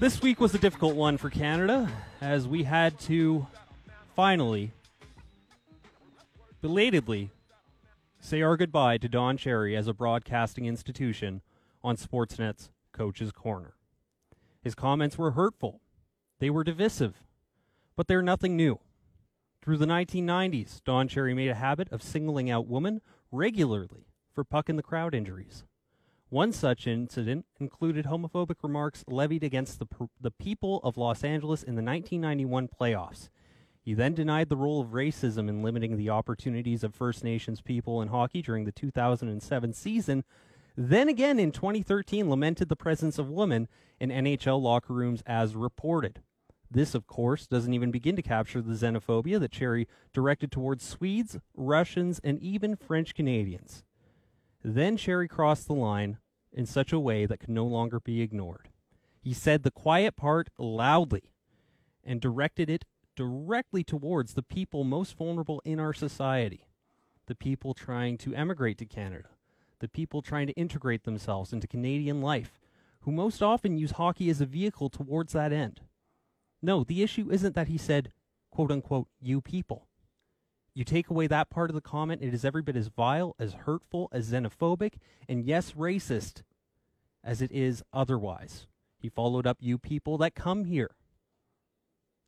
This week was a difficult one for Canada as we had to finally, belatedly, say our goodbye to Don Cherry as a broadcasting institution on Sportsnet's Coach's Corner. His comments were hurtful, they were divisive, but they're nothing new. Through the 1990s, Don Cherry made a habit of singling out women regularly for puck in the crowd injuries. One such incident included homophobic remarks levied against the, the people of Los Angeles in the 1991 playoffs. He then denied the role of racism in limiting the opportunities of First Nations people in hockey during the 2007 season. Then again in 2013 lamented the presence of women in NHL locker rooms as reported. This, of course, doesn't even begin to capture the xenophobia that Cherry directed towards Swedes, Russians, and even French Canadians. Then Cherry crossed the line in such a way that could no longer be ignored. He said the quiet part loudly and directed it directly towards the people most vulnerable in our society the people trying to emigrate to Canada, the people trying to integrate themselves into Canadian life, who most often use hockey as a vehicle towards that end. No, the issue isn't that he said, quote unquote, you people. You take away that part of the comment, it is every bit as vile, as hurtful, as xenophobic, and yes, racist as it is otherwise. He followed up, you people that come here.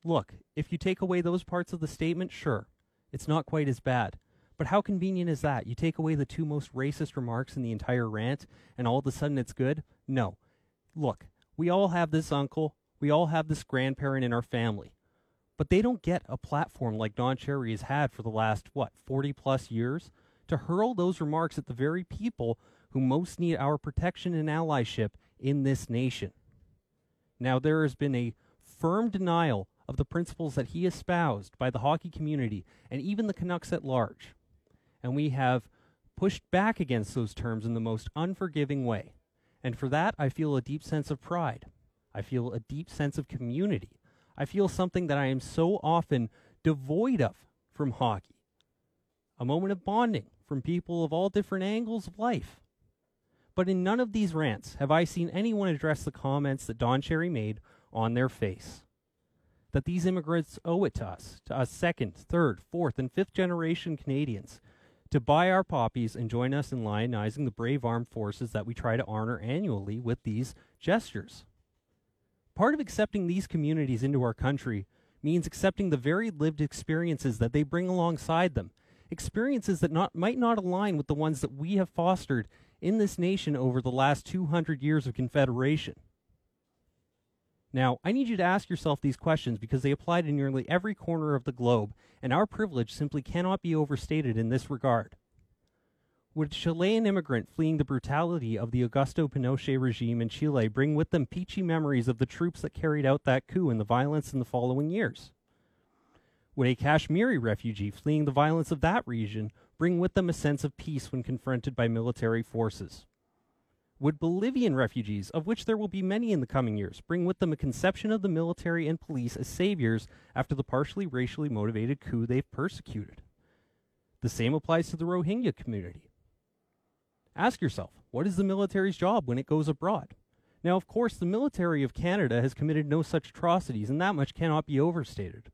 Look, if you take away those parts of the statement, sure, it's not quite as bad. But how convenient is that? You take away the two most racist remarks in the entire rant, and all of a sudden it's good? No. Look, we all have this uncle, we all have this grandparent in our family, but they don't get a platform like Don Cherry has had for the last, what, 40 plus years to hurl those remarks at the very people who most need our protection and allyship in this nation. Now, there has been a firm denial of the principles that he espoused by the hockey community and even the Canucks at large. And we have pushed back against those terms in the most unforgiving way. And for that, I feel a deep sense of pride. I feel a deep sense of community. I feel something that I am so often devoid of from hockey a moment of bonding from people of all different angles of life. But in none of these rants have I seen anyone address the comments that Don Cherry made on their face that these immigrants owe it to us, to us second, third, fourth, and fifth generation Canadians, to buy our poppies and join us in lionizing the brave armed forces that we try to honor annually with these gestures. Part of accepting these communities into our country means accepting the very lived experiences that they bring alongside them, experiences that not, might not align with the ones that we have fostered in this nation over the last 200 years of Confederation. Now, I need you to ask yourself these questions because they apply to nearly every corner of the globe, and our privilege simply cannot be overstated in this regard. Would Chilean immigrant fleeing the brutality of the Augusto Pinochet regime in Chile bring with them peachy memories of the troops that carried out that coup and the violence in the following years? Would a Kashmiri refugee fleeing the violence of that region bring with them a sense of peace when confronted by military forces? Would Bolivian refugees, of which there will be many in the coming years, bring with them a conception of the military and police as saviors after the partially racially motivated coup they've persecuted? The same applies to the Rohingya community. Ask yourself, what is the military's job when it goes abroad? Now, of course, the military of Canada has committed no such atrocities, and that much cannot be overstated.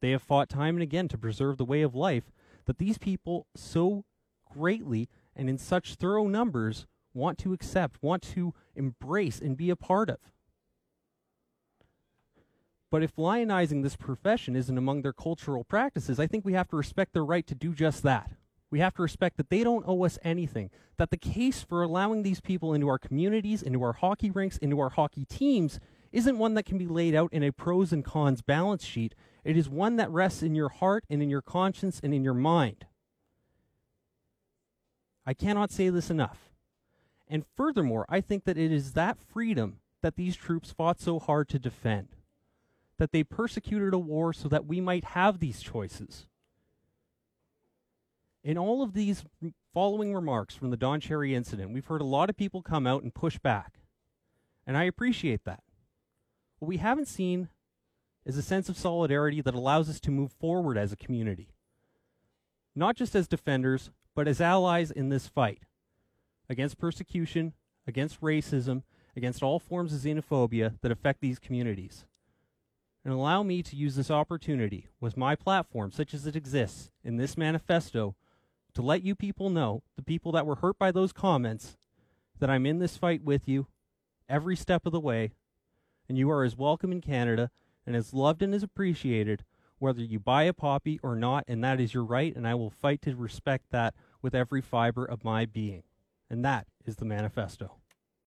They have fought time and again to preserve the way of life that these people so greatly and in such thorough numbers want to accept, want to embrace, and be a part of. But if lionizing this profession isn't among their cultural practices, I think we have to respect their right to do just that. We have to respect that they don't owe us anything, that the case for allowing these people into our communities, into our hockey rinks, into our hockey teams isn't one that can be laid out in a pros and cons balance sheet. It is one that rests in your heart and in your conscience and in your mind. I cannot say this enough. And furthermore, I think that it is that freedom that these troops fought so hard to defend, that they persecuted a war so that we might have these choices. In all of these following remarks from the Don Cherry incident, we've heard a lot of people come out and push back. And I appreciate that. What we haven't seen is a sense of solidarity that allows us to move forward as a community. Not just as defenders, but as allies in this fight against persecution, against racism, against all forms of xenophobia that affect these communities. And allow me to use this opportunity with my platform, such as it exists in this manifesto, to let you people know, the people that were hurt by those comments, that I'm in this fight with you every step of the way, and you are as welcome in Canada and as loved and as appreciated whether you buy a poppy or not, and that is your right, and I will fight to respect that with every fiber of my being. And that is the manifesto.